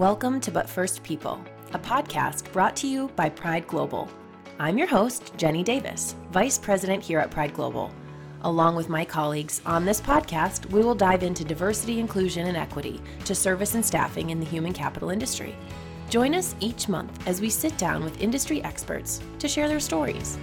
Welcome to But First People, a podcast brought to you by Pride Global. I'm your host, Jenny Davis, Vice President here at Pride Global. Along with my colleagues, on this podcast, we will dive into diversity, inclusion, and equity to service and staffing in the human capital industry. Join us each month as we sit down with industry experts to share their stories.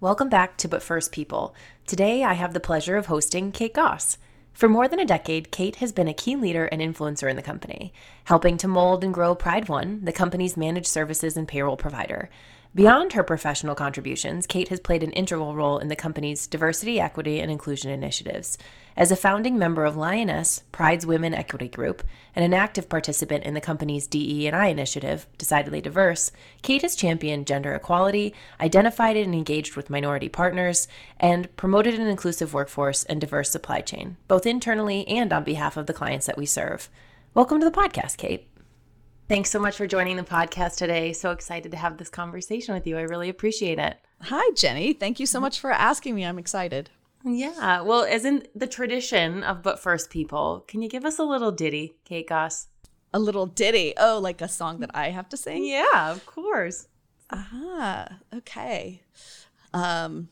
Welcome back to But First People. Today I have the pleasure of hosting Kate Goss. For more than a decade, Kate has been a key leader and influencer in the company, helping to mold and grow PrideOne, the company's managed services and payroll provider. Beyond her professional contributions, Kate has played an integral role in the company's diversity, equity, and inclusion initiatives. As a founding member of Lioness, Pride's Women Equity Group, and an active participant in the company's DE&I initiative, Decidedly Diverse, Kate has championed gender equality, identified and engaged with minority partners, and promoted an inclusive workforce and diverse supply chain, both internally and on behalf of the clients that we serve. Welcome to the podcast, Kate. Thanks so much for joining the podcast today. So excited to have this conversation with you. I really appreciate it. Hi, Jenny. Thank you so much for asking me. I'm excited. Yeah. Well, as in the tradition of But First People, can you give us a little ditty, Kate Goss? A little ditty. Oh, like a song that I have to sing? Yeah, of course. Ah, okay. Um,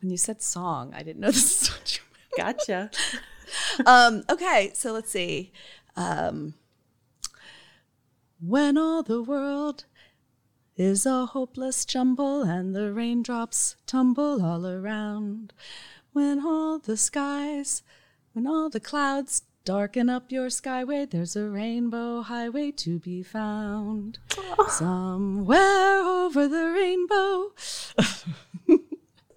when you said song, I didn't know this is what you Gotcha. um, okay, so let's see. Um, when all the world is a hopeless jumble and the raindrops tumble all around. When all the skies, when all the clouds darken up your skyway, there's a rainbow highway to be found. Somewhere over the rainbow.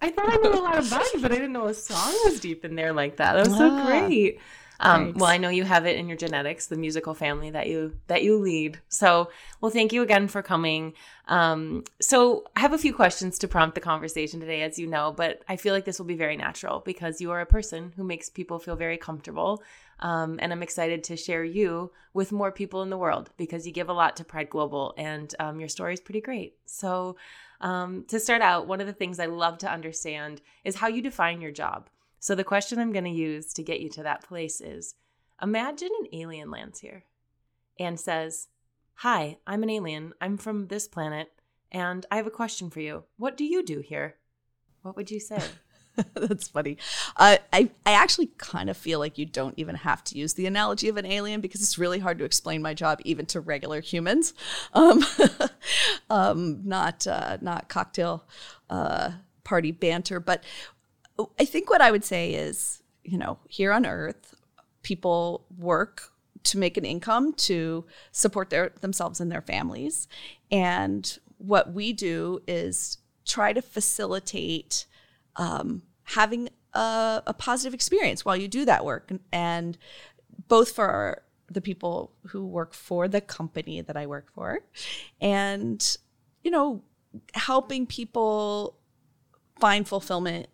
I thought I knew a lot about you, but I didn't know a song was deep in there like that. That was so great. Um, well, I know you have it in your genetics, the musical family that you that you lead. So, well, thank you again for coming. Um, so, I have a few questions to prompt the conversation today, as you know, but I feel like this will be very natural because you are a person who makes people feel very comfortable. Um, and I'm excited to share you with more people in the world because you give a lot to Pride Global, and um, your story is pretty great. So, um, to start out, one of the things I love to understand is how you define your job. So, the question I'm going to use to get you to that place is Imagine an alien lands here and says, Hi, I'm an alien. I'm from this planet, and I have a question for you. What do you do here? What would you say? That's funny. Uh, I I actually kind of feel like you don't even have to use the analogy of an alien because it's really hard to explain my job even to regular humans. Um, um, not uh, not cocktail uh, party banter, but I think what I would say is, you know, here on Earth, people work to make an income to support their themselves and their families, and what we do is try to facilitate um, having a, a positive experience while you do that work, and both for our, the people who work for the company that I work for, and you know, helping people find fulfillment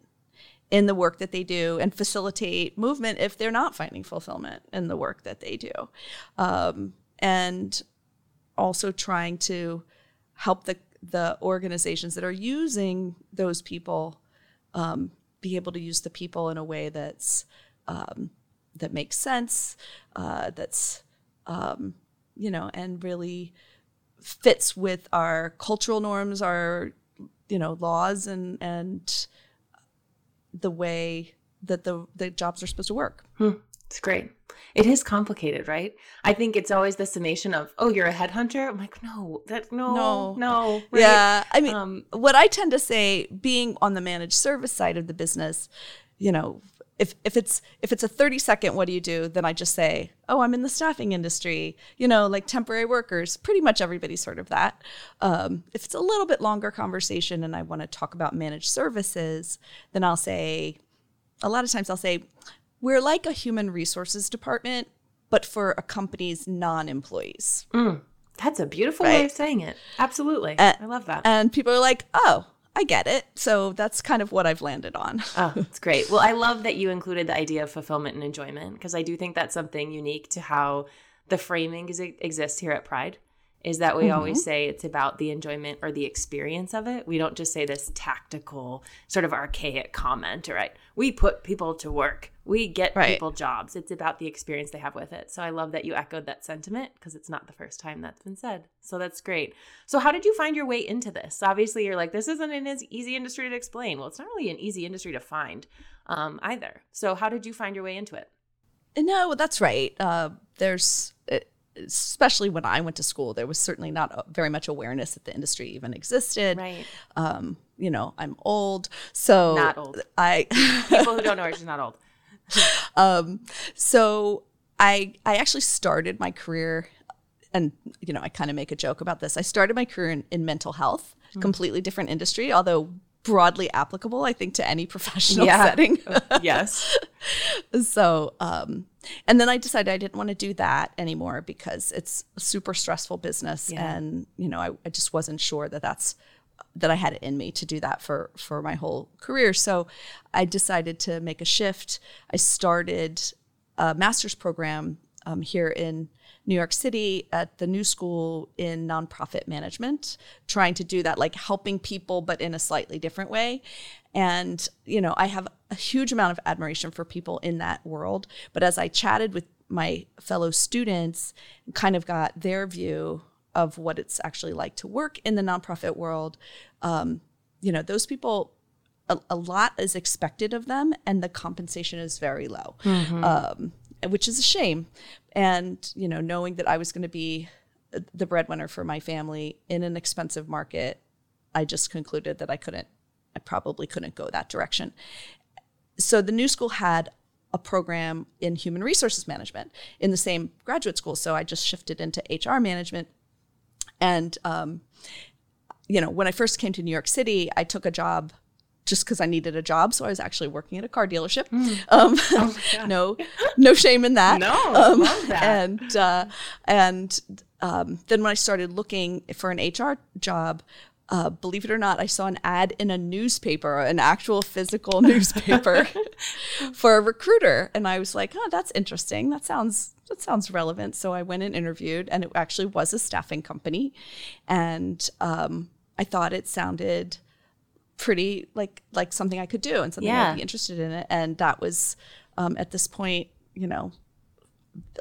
in the work that they do and facilitate movement if they're not finding fulfillment in the work that they do. Um, and also trying to help the, the organizations that are using those people um, be able to use the people in a way that's um, that makes sense, uh, that's um, you know, and really fits with our cultural norms, our you know laws, and and the way that the the jobs are supposed to work. It's great. It is complicated, right? I think it's always the summation of, oh, you're a headhunter. I'm like, no, that no, no, No. right? Yeah, I mean, Um, what I tend to say, being on the managed service side of the business, you know, if if it's if it's a thirty second, what do you do? Then I just say, oh, I'm in the staffing industry. You know, like temporary workers. Pretty much everybody's sort of that. Um, if it's a little bit longer conversation, and I want to talk about managed services, then I'll say, a lot of times I'll say, we're like a human resources department, but for a company's non-employees. that's a beautiful way of saying it. Absolutely. Uh, I love that. And people are like, oh, I get it. So that's kind of what I've landed on. Oh, it's great. Well, I love that you included the idea of fulfillment and enjoyment because I do think that's something unique to how the framing is, exists here at Pride. Is that we always say it's about the enjoyment or the experience of it. We don't just say this tactical, sort of archaic comment, right? We put people to work, we get Right. people jobs. It's about the experience they have with it. So I love that you echoed that sentiment because it's not the first time that's been said. So that's great. So, how did you find your way into this? Obviously, you're like, this isn't an easy industry to explain. Well, it's not really an easy industry to find um, either. So, how did you find your way into it? No, that's right. Uh, there's, uh, especially when I went to school, there was certainly not very much awareness that the industry even existed. Right. Um, you know, I'm old, so Not old. I, People who don't know her, she's not old. um, so I, I actually started my career, and you know, I kind of make a joke about this. I started my career in, in mental health, Hmm. completely different industry, although broadly applicable, I think, to any professional Yeah. setting. yes. so um and then i decided i didn't want to do that anymore because it's a super stressful business Yeah. and you know I, I just wasn't sure that that's that i had it in me to do that for for my whole career so i decided to make a shift i started a master's program um, here in New York City at the New School in nonprofit management, trying to do that, like helping people, but in a slightly different way. And, you know, I have a huge amount of admiration for people in that world. But as I chatted with my fellow students, kind of got their view of what it's actually like to work in the nonprofit world, um, you know, those people a, a lot is expected of them and the compensation is very low um, which is a shame and you know knowing that i was going to be the breadwinner for my family in an expensive market i just concluded that i couldn't i probably couldn't go that direction so the new school had a program in human resources management in the same graduate school so i just shifted into hr management and um, you know when i first came to new york city i took a job just because I needed a job. So I was actually working at a car dealership. Um, no, no shame in that. No, Um, love that. And uh, and um, then when I started looking for an HR job, uh, believe it or not, I saw an ad in a newspaper, an actual physical newspaper, for a recruiter, and I was like, "Oh, that's interesting. That sounds that sounds relevant." So I went and interviewed, and it actually was a staffing company, and um, I thought it sounded pretty like like something I could do and something Yeah. I'd be interested in it. And that was um, at this point, you know,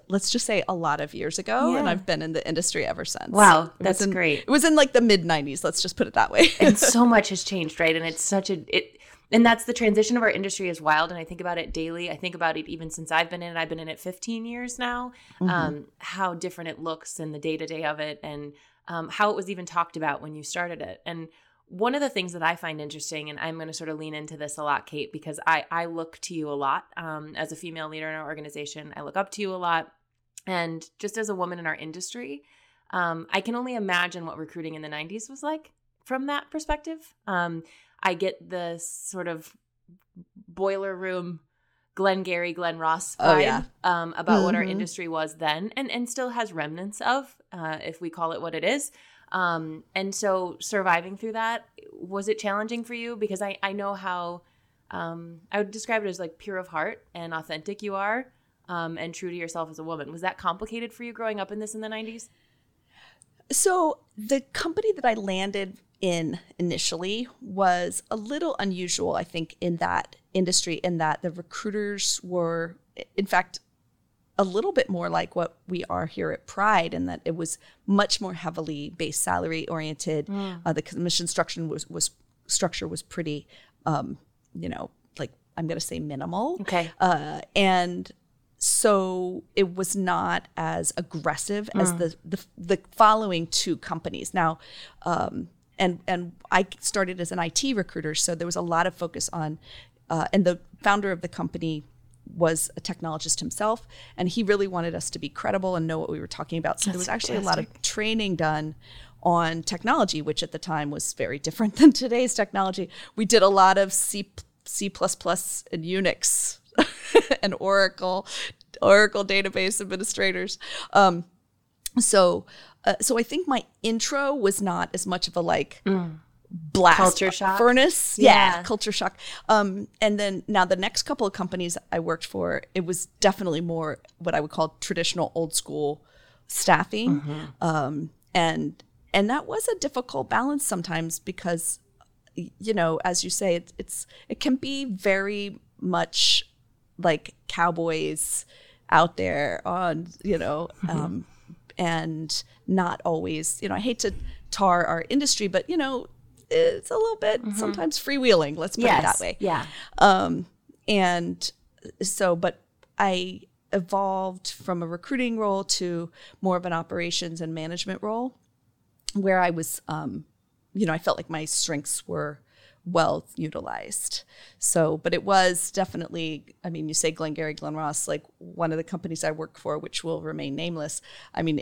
let's just say a lot of years ago, and I've been in the industry ever since. Wow, that's in- great. It was in like the mid '90s. Let's just put it that way. and so much has changed, right? And it's such a it and that's the transition of our industry is wild and I think about it daily. I think about it even since I've been in it. I've been in it 15 years now. Um, how different it looks and the day to day of it and um, how it was even talked about when you started it. And one of the things that I find interesting, and I'm going to sort of lean into this a lot, Kate, because I I look to you a lot um, as a female leader in our organization. I look up to you a lot, and just as a woman in our industry, um, I can only imagine what recruiting in the 90s was like from that perspective. Um, I get the sort of boiler room Glengarry Glen Ross vibe Oh, yeah. um, about what our Mhm. industry was then and, and still has remnants of, uh, if we call it what it is. Um, and so surviving through that, was it challenging for you? Because I, I know how um, I would describe it as like pure of heart and authentic you are um, and true to yourself as a woman. Was that complicated for you growing up in this in the 90s? So the company that I landed in initially was a little unusual, I think, in that industry, in that the recruiters were, in fact, a little bit more like what we are here at Pride, in that it was much more heavily base salary oriented. Uh, the commission structure was was structure was pretty, um, you know, like I'm going to say minimal. Okay. Uh, and so it was not as aggressive as the, the the following two companies now um, and and I started as an IT recruiter so there was a lot of focus on uh, and the founder of the company was a technologist himself and he really wanted us to be credible and know what we were talking about. So there was actually a lot of training done on technology which at the time was very different than today's technology. We did a lot of C C++ and Unix and Oracle, Oracle database administrators. Um, so, uh, so I think my intro was not as much of a like blast Culture shock? furnace. Yeah, Yeah. culture shock. Um, and then now the next couple of companies I worked for, it was definitely more what I would call traditional old school staffing. Um, and and that was a difficult balance sometimes because you know as you say it, it's it can be very much like cowboys out there on you know mm-hmm. um, and not always you know i hate to tar our industry but you know it's a little bit mm-hmm. sometimes freewheeling let's put yes. it that way yeah um and so but i evolved from a recruiting role to more of an operations and management role where I was, um, you know, I felt like my strengths were well utilized. So, but it was definitely, I mean, you say Glengarry Glen Ross, like one of the companies I work for, which will remain nameless. I mean,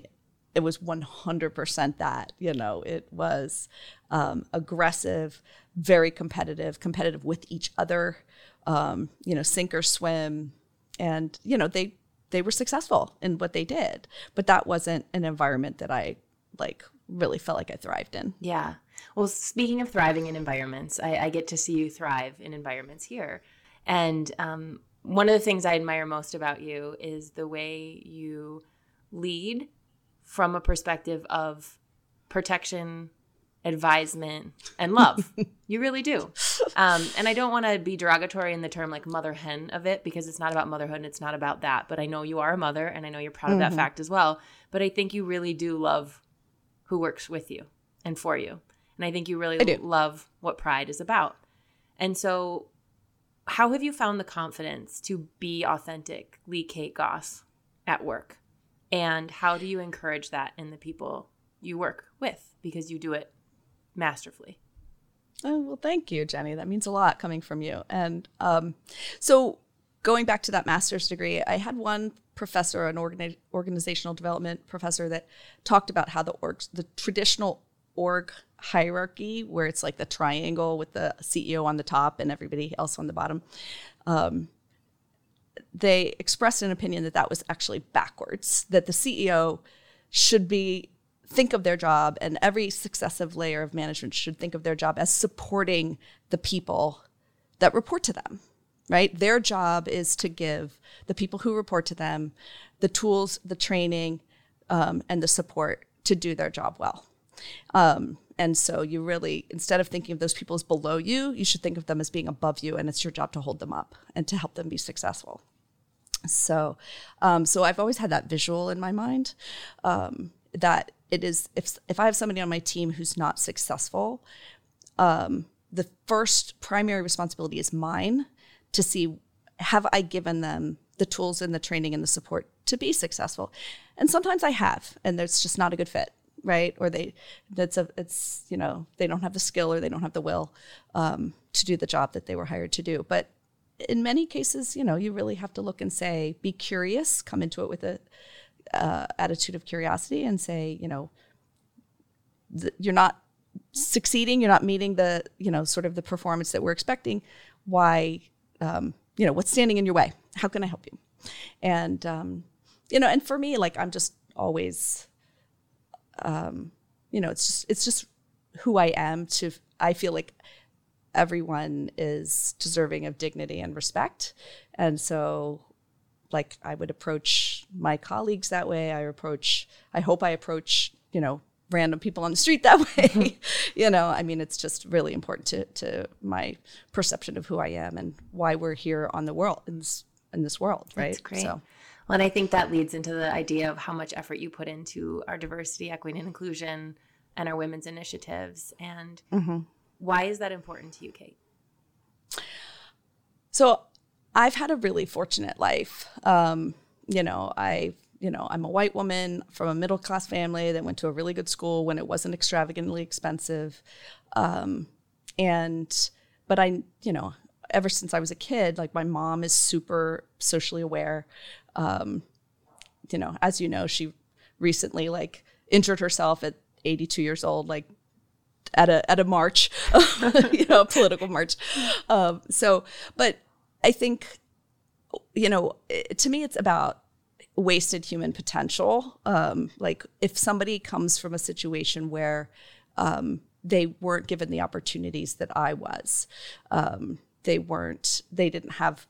it was 100% that, you know, it was um, aggressive, very competitive, competitive with each other, um, you know, sink or swim. And, you know, they, they were successful in what they did, but that wasn't an environment that I like really felt like I thrived in. Yeah. Well, speaking of thriving in environments, I, I get to see you thrive in environments here. And um, one of the things I admire most about you is the way you lead from a perspective of protection, advisement, and love. you really do. Um, and I don't want to be derogatory in the term like mother hen of it because it's not about motherhood and it's not about that. But I know you are a mother and I know you're proud mm-hmm. of that mm-hmm. fact as well. But I think you really do love who works with you and for you. And I think you really love what pride is about. And so, how have you found the confidence to be authentically Kate Goss at work? And how do you encourage that in the people you work with? Because you do it masterfully. Oh, well, thank you, Jenny. That means a lot coming from you. And um, so, going back to that master's degree, I had one professor, an organi- organizational development professor, that talked about how the org, the traditional org hierarchy, where it's like the triangle with the CEO on the top and everybody else on the bottom, um, they expressed an opinion that that was actually backwards. That the CEO should be think of their job, and every successive layer of management should think of their job as supporting the people that report to them right? Their job is to give the people who report to them the tools, the training, um, and the support to do their job well. Um, and so you really, instead of thinking of those people as below you, you should think of them as being above you, and it's your job to hold them up and to help them be successful. So, um, so I've always had that visual in my mind um, that it is if if I have somebody on my team who's not successful, um, the first primary responsibility is mine to see have I given them the tools and the training and the support to be successful? And sometimes I have, and it's just not a good fit, right? Or they that's a it's you know they don't have the skill or they don't have the will um, to do the job that they were hired to do. But in many cases, you know, you really have to look and say, be curious, come into it with a uh, attitude of curiosity, and say, you know, th- you're not succeeding, you're not meeting the you know sort of the performance that we're expecting. Why um, you know, what's standing in your way? How can I help you? And, um, you know, and for me, like, I'm just always, um, you know, it's just, it's just who I am to, I feel like everyone is deserving of dignity and respect. And so, like, I would approach my colleagues that way. I approach, I hope I approach, you know, random people on the street that way. Mm-hmm. you know, I mean, it's just really important to, to my perception of who I am and why we're here on the world in this, in this world, right? That's great. So. Well, and I think that leads into the idea of how much effort you put into our diversity, equity, and inclusion and our women's initiatives. And mm-hmm. Why is that important to you, Kate? So I've had a really fortunate life. Um, you know, I've you know, I'm a white woman from a middle class family that went to a really good school when it wasn't extravagantly expensive. Um, and, but I, you know, ever since I was a kid, like my mom is super socially aware. Um, you know, as you know, she recently like injured herself at 82 years old, like at a at a march, you know, a political march. Um, so, but I think, you know, to me, it's about wasted human potential. Um, like if somebody comes from a situation where um, they weren't given the opportunities that I was, um, they weren't, they didn't have,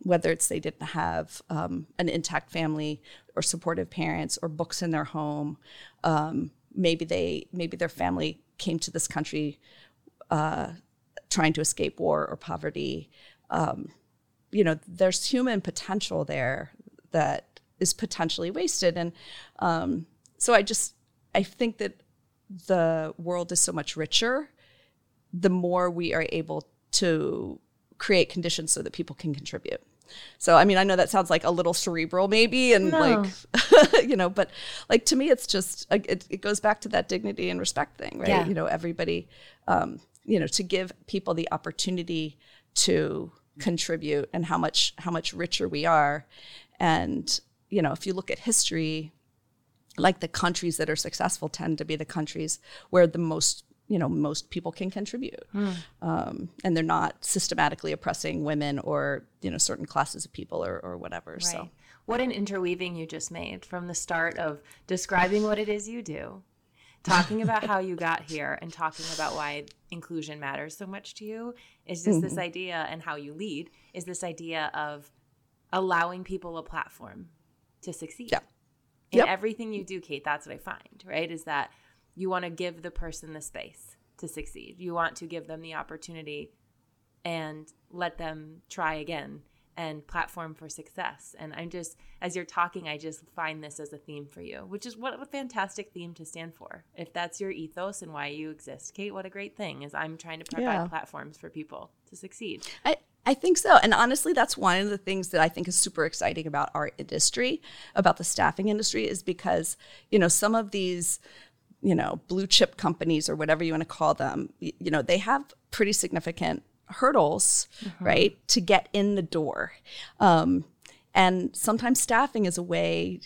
whether it's they didn't have um, an intact family or supportive parents or books in their home, um, maybe they maybe their family came to this country uh, trying to escape war or poverty. Um, you know, there's human potential there that is potentially wasted, and um, so I just I think that the world is so much richer the more we are able to create conditions so that people can contribute. So, I mean, I know that sounds like a little cerebral, maybe, and No. like, you know, but like to me, it's just it, it goes back to that dignity and respect thing, right? Yeah. You know, everybody, um, you know, to give people the opportunity to contribute and how much how much richer we are, and you know, if you look at history, like the countries that are successful tend to be the countries where the most you know most people can contribute um, and they're not systematically oppressing women or you know certain classes of people or, or whatever so What an interweaving you just made from the start of describing what it is you do, talking about how you got here, and talking about why inclusion matters so much to you is just Mm-hmm. this idea and how you lead is this idea of allowing people a platform to succeed. Yeah. In Yep. everything you do, Kate, that's what I find, right? Is that you want to give the person the space to succeed. You want to give them the opportunity and let them try again and platform for success. And I'm just, as you're talking, I just find this as a theme for you, which is what a fantastic theme to stand for. If that's your ethos and why you exist, Kate, what a great thing is I'm trying to provide Yeah. platforms for people to succeed. I, I think so. And honestly, that's one of the things that I think is super exciting about our industry, about the staffing industry, is because, you know, some of these, you know, blue chip companies or whatever you want to call them, you know, they have pretty significant hurdles, right, to get in the door. Um, and sometimes staffing is a way,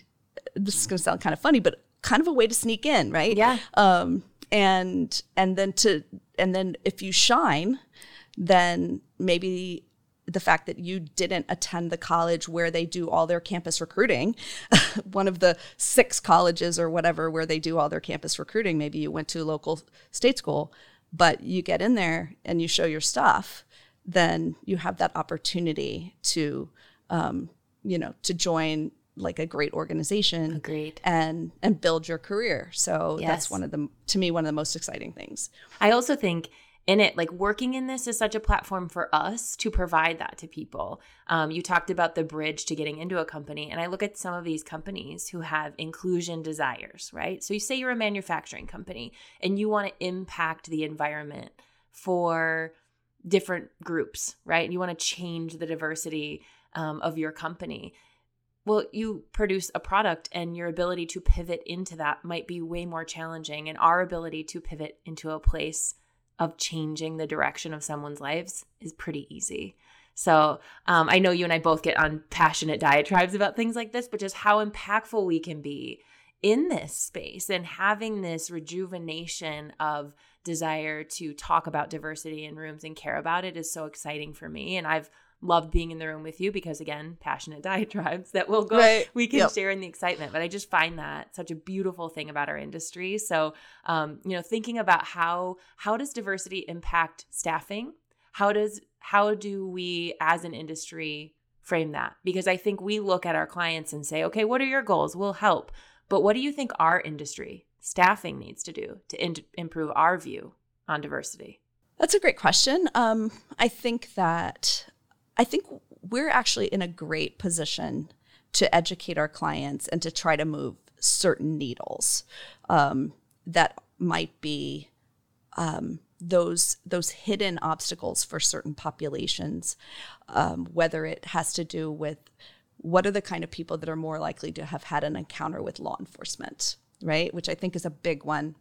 this is going to sound kind of funny, but kind of a way to sneak in, right? Yeah. um, and and then to and then if you shine, then maybe the fact that you didn't attend the college where they do all their campus recruiting, one of the six colleges or whatever where they do all their campus recruiting, maybe you went to a local state school, but you get in there and you show your stuff, then you have that opportunity to, um, you know, to join like a great organization Agreed. and and build your career. So Yes. that's one of the to me one of the most exciting things. I also think in it, like working in this is such a platform for us to provide that to people. Um, you talked about the bridge to getting into a company, and I look at some of these companies who have inclusion desires, right? So you say you're a manufacturing company and you want to impact the environment for different groups, right? You want to change the diversity um, of your company. Well, you produce a product, and your ability to pivot into that might be way more challenging. And our ability to pivot into a place of changing the direction of someone's lives is pretty easy. So um, I know you and I both get on passionate diatribes about things like this, but just how impactful we can be in this space and having this rejuvenation of desire to talk about diversity in rooms and care about it is so exciting for me. And I've loved being in the room with you because again, passionate diatribes that will go Right. we can Yep. share in the excitement. But I just find that such a beautiful thing about our industry. So um, you know, thinking about how how does diversity impact staffing? How does how do we as an industry frame that? Because I think we look at our clients and say, okay, what are your goals? We'll help. But what do you think our industry, staffing, needs to do to in- improve our view on diversity? That's a great question. Um, I think that I think we're actually in a great position to educate our clients and to try to move certain needles um, that might be um, those those hidden obstacles for certain populations, um, whether it has to do with what are the kind of people that are more likely to have had an encounter with law enforcement, right? Which I think is a big one.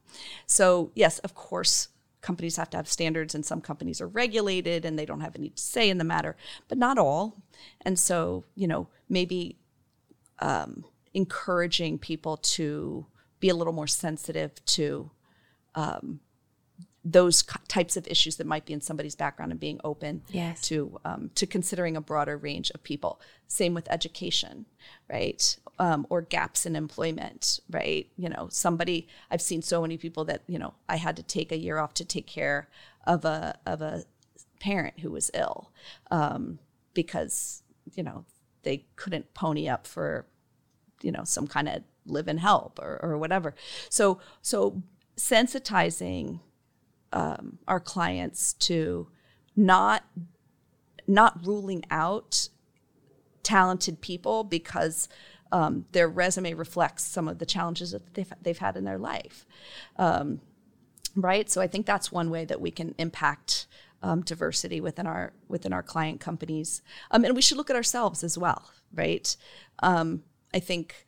So yes, of course, companies have to have standards, and some companies are regulated and they don't have any say in the matter, but not all. And so you know maybe um, encouraging people to be a little more sensitive to those types of issues that might be in somebody's background and being open Yes. to um, to considering a broader range of people. Same with education, right? Um, or gaps in employment, right? You know, somebody I've seen so many people that you know I had to take a year off to take care of a of a parent who was ill um, because you know they couldn't pony up for you know some kind of live and help or, or whatever so so sensitizing um, our clients to not not ruling out talented people because um, their resume reflects some of the challenges that they've, they've had in their life. Um, right? So i think that's one way that we can impact um, diversity within our within our client companies. Um, and we should look at ourselves as well right? Um, i think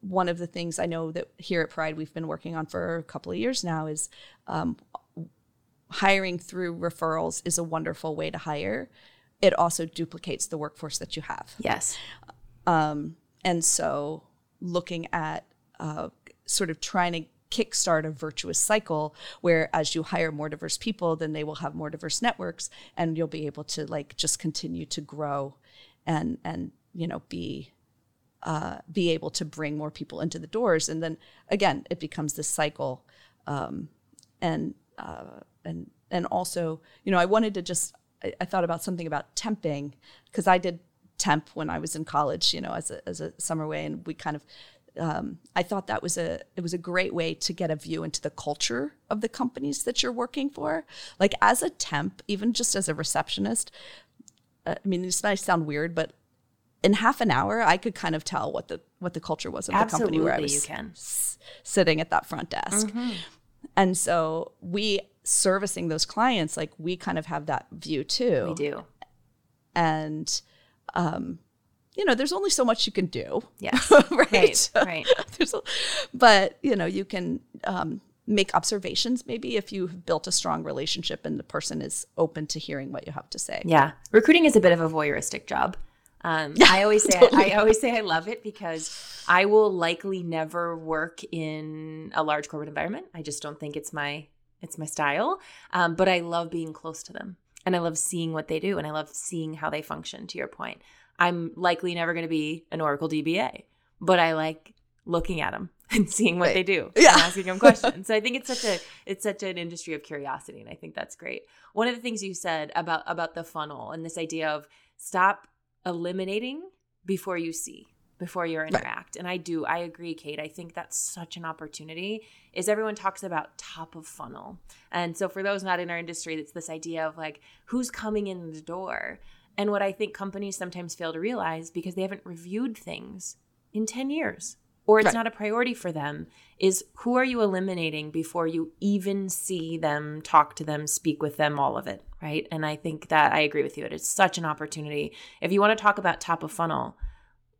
one of the things i know that here at pride we've been working on for a couple of years now is um, hiring through referrals is a wonderful way to hire. It also duplicates the workforce that you have. Yes. um, and so looking at uh, sort of trying to kickstart a virtuous cycle where as you hire more diverse people then they will have more diverse networks and you'll be able to like just continue to grow and and you know be uh, be able to bring more people into the doors. And then again it becomes this cycle um, and uh, and and also you know i wanted to just I, I thought about something about temping because i did temp when i was in college you know as a, as a summer way. And we kind of um, i thought that was a it was a great way to get a view into the culture of the companies that you're working for. Like as a temp even just as a receptionist uh, i mean this might sound weird but in half an hour i could kind of tell what the what the culture was of the company where i was you can. s- sitting at that front desk. And so we servicing those clients like we kind of have that view too. We do. and um you know there's only so much you can do Yes. right Right. Right. There's a- but you know you can um make observations maybe if you've built a strong relationship and the person is open to hearing what you have to say Yeah, recruiting is a bit of a voyeuristic job. Um, I always say I always say I love it because I will likely never work in a large corporate environment. I just don't think it's my it's my style. Um, but I love being close to them, and I love seeing what they do, and I love seeing how they function. To your point, I'm likely never going to be an Oracle DBA, but I like looking at them and seeing what Right. they do Yeah. and asking them questions. so I think it's such a it's such an industry of curiosity, and I think that's great. One of the things you said about about the funnel and this idea of stop eliminating before you see before you interact. And i do i agree kate. I think that's such an opportunity is everyone talks about top of funnel. And so for those not in our industry it's this idea of like who's coming in the door? And what i think companies sometimes fail to realize because they haven't reviewed things in 10 years or it's Right. not a priority for them is who are you eliminating before you even see them talk to them speak with them all of it right? And i think that i agree with you. It is such an opportunity. If you want to talk about top of funnel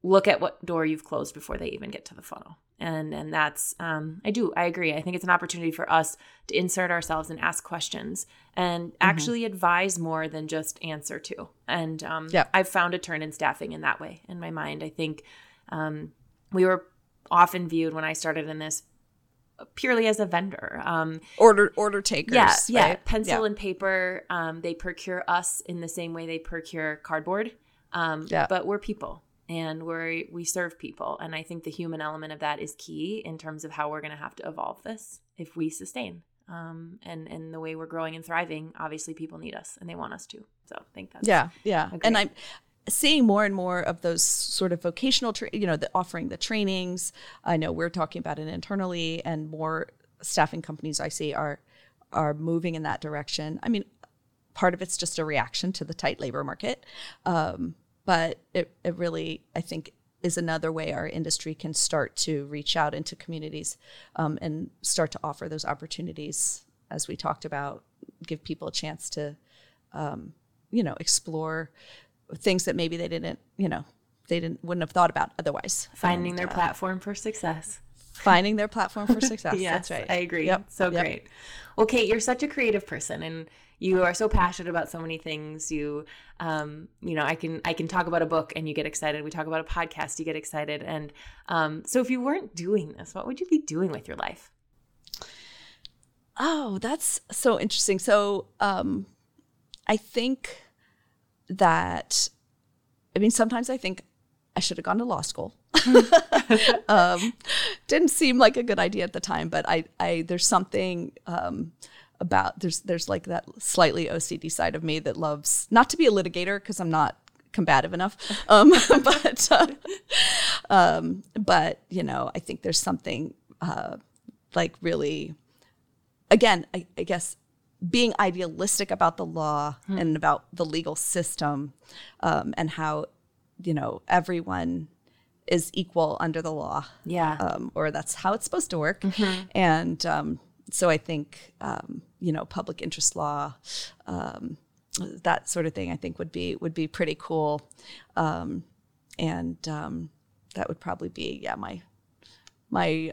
look at what door you've closed before they even get to the funnel and and that's um, i do i agree i think it's an opportunity for us to insert ourselves and ask questions and actually advise more than just answer to and um, Yep. i've found a turn in staffing in that way in my mind i think um, we were often viewed when i started in this purely as a vendor um, order order takers yeah, yeah. Pencil Yeah. and paper. Um, they procure us in the same way they procure cardboard. Um, Yeah. But we're people, and where we serve people, and I think the human element of that is key in terms of how we're going to have to evolve this if we sustain. Um, and and the way we're growing and thriving, obviously, people need us and they want us to. So I think that's yeah yeah. and i'm seeing more and more of those sort of vocational tra- you know the offering the trainings. I know we're talking about it internally and more staffing companies i see are are moving in that direction. I mean part of it's just a reaction to the tight labor market. Um, but it, it really i think is another way our industry can start to reach out into communities um, and start to offer those opportunities as we talked about give people a chance to um, you know explore things that maybe they didn't you know they didn't wouldn't have thought about otherwise finding And, their uh, platform for success. finding their platform for success Yes, that's right I agree. Yep, So yep. great. Well, Kate, you're such a creative person, and you are so passionate about so many things. You, um, you know, I can I can talk about a book and you get excited. We talk about a podcast, you get excited, and um, so if you weren't doing this, what would you be doing with your life? Oh, that's so interesting. So, um, I think that, I mean, sometimes I think I should have gone to law school. um, didn't seem like a good idea at the time, but I, I there's something um, about there's there's like that slightly OCD side of me that loves not to be a litigator because I'm not combative enough. Um, but uh, um, but you know, I think there's something uh, like really, again, I, I guess being idealistic about the law hmm. and about the legal system um, and how you know everyone is equal under the law yeah um, or that's how it's supposed to work mm-hmm. and um, so i think um, you know public interest law um, that sort of thing i think would be would be pretty cool. Um, and um, that would probably be yeah my my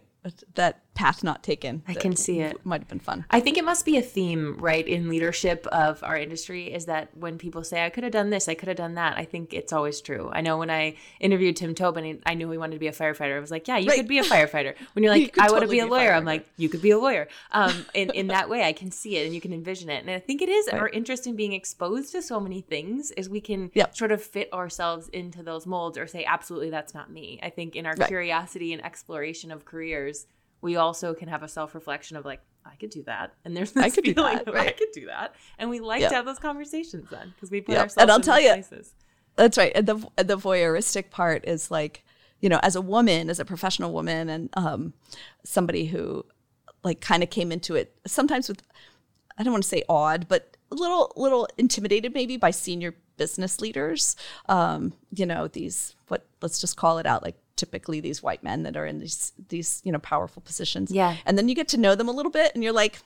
that path not taken. I can see it. Might have been fun. I think it must be a theme, right, in leadership of our industry is that when people say, I could have done this, I could have done that, I think it's always true. I know when I interviewed Tim Tobin, I knew he wanted to be a firefighter. I was like, yeah, you right. could be a firefighter. When you're like, you I totally want to be a lawyer, I'm like, you could be a lawyer. Um, in, in that way, I can see it and you can envision it. And I think it is right. our interest in being exposed to so many things is we can yep. sort of fit ourselves into those molds or say, absolutely, that's not me. I think in our right. curiosity and exploration of careers, we also can have a self reflection of like, I could do that, and there's this I could feeling that, right? I could do that, and we like yep. to have those conversations then because we put yep. ourselves. And I'll tell you, places. that's right. And the the voyeuristic part is like, you know, as a woman, as a professional woman, and um, somebody who like kind of came into it sometimes with, I don't want to say odd, but a little little intimidated maybe by senior business leaders. Um, you know, these what let's just call it out like typically these white men that are in these these you know powerful positions. Yeah. And then you get to know them a little bit, and you're like,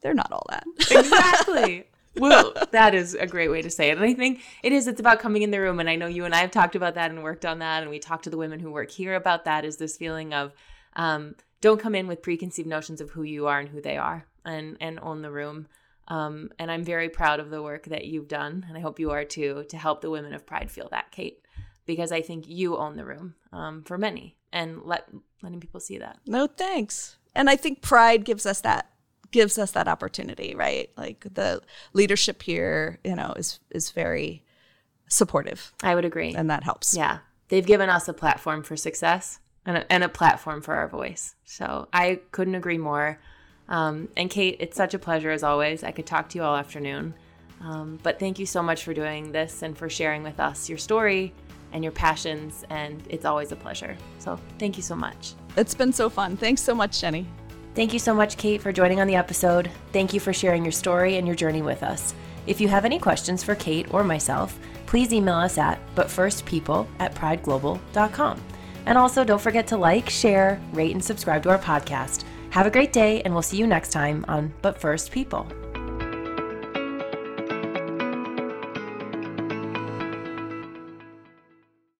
they're not all that. Exactly. well, that is a great way to say it. And I think it is, it's about coming in the room. And I know you and I have talked about that and worked on that. And we talked to the women who work here about that is this feeling of um, don't come in with preconceived notions of who you are and who they are and, and own the room. Um, and I'm very proud of the work that you've done. And I hope you are too, to help the women of Pride feel that, Kate because I think you own the room um, for many and let letting people see that. No, thanks. And I think pride gives us that gives us that opportunity, right? Like the leadership here, you know, is is very supportive. I would agree, and that helps. Yeah, they've given us a platform for success and a, and a platform for our voice. So I couldn't agree more. Um, and Kate, it's such a pleasure as always. I could talk to you all afternoon. Um, but thank you so much for doing this and for sharing with us your story and your passions, and it's always a pleasure. So thank you so much. It's been so fun. Thanks so much, Jenny. Thank you so much, Kate, for joining on the episode. Thank you for sharing your story and your journey with us. If you have any questions for Kate or myself, please email us at butfirstpeople at prideglobal.com. And also, don't forget to like, share, rate, and subscribe to our podcast. Have a great day, and we'll see you next time on But First People.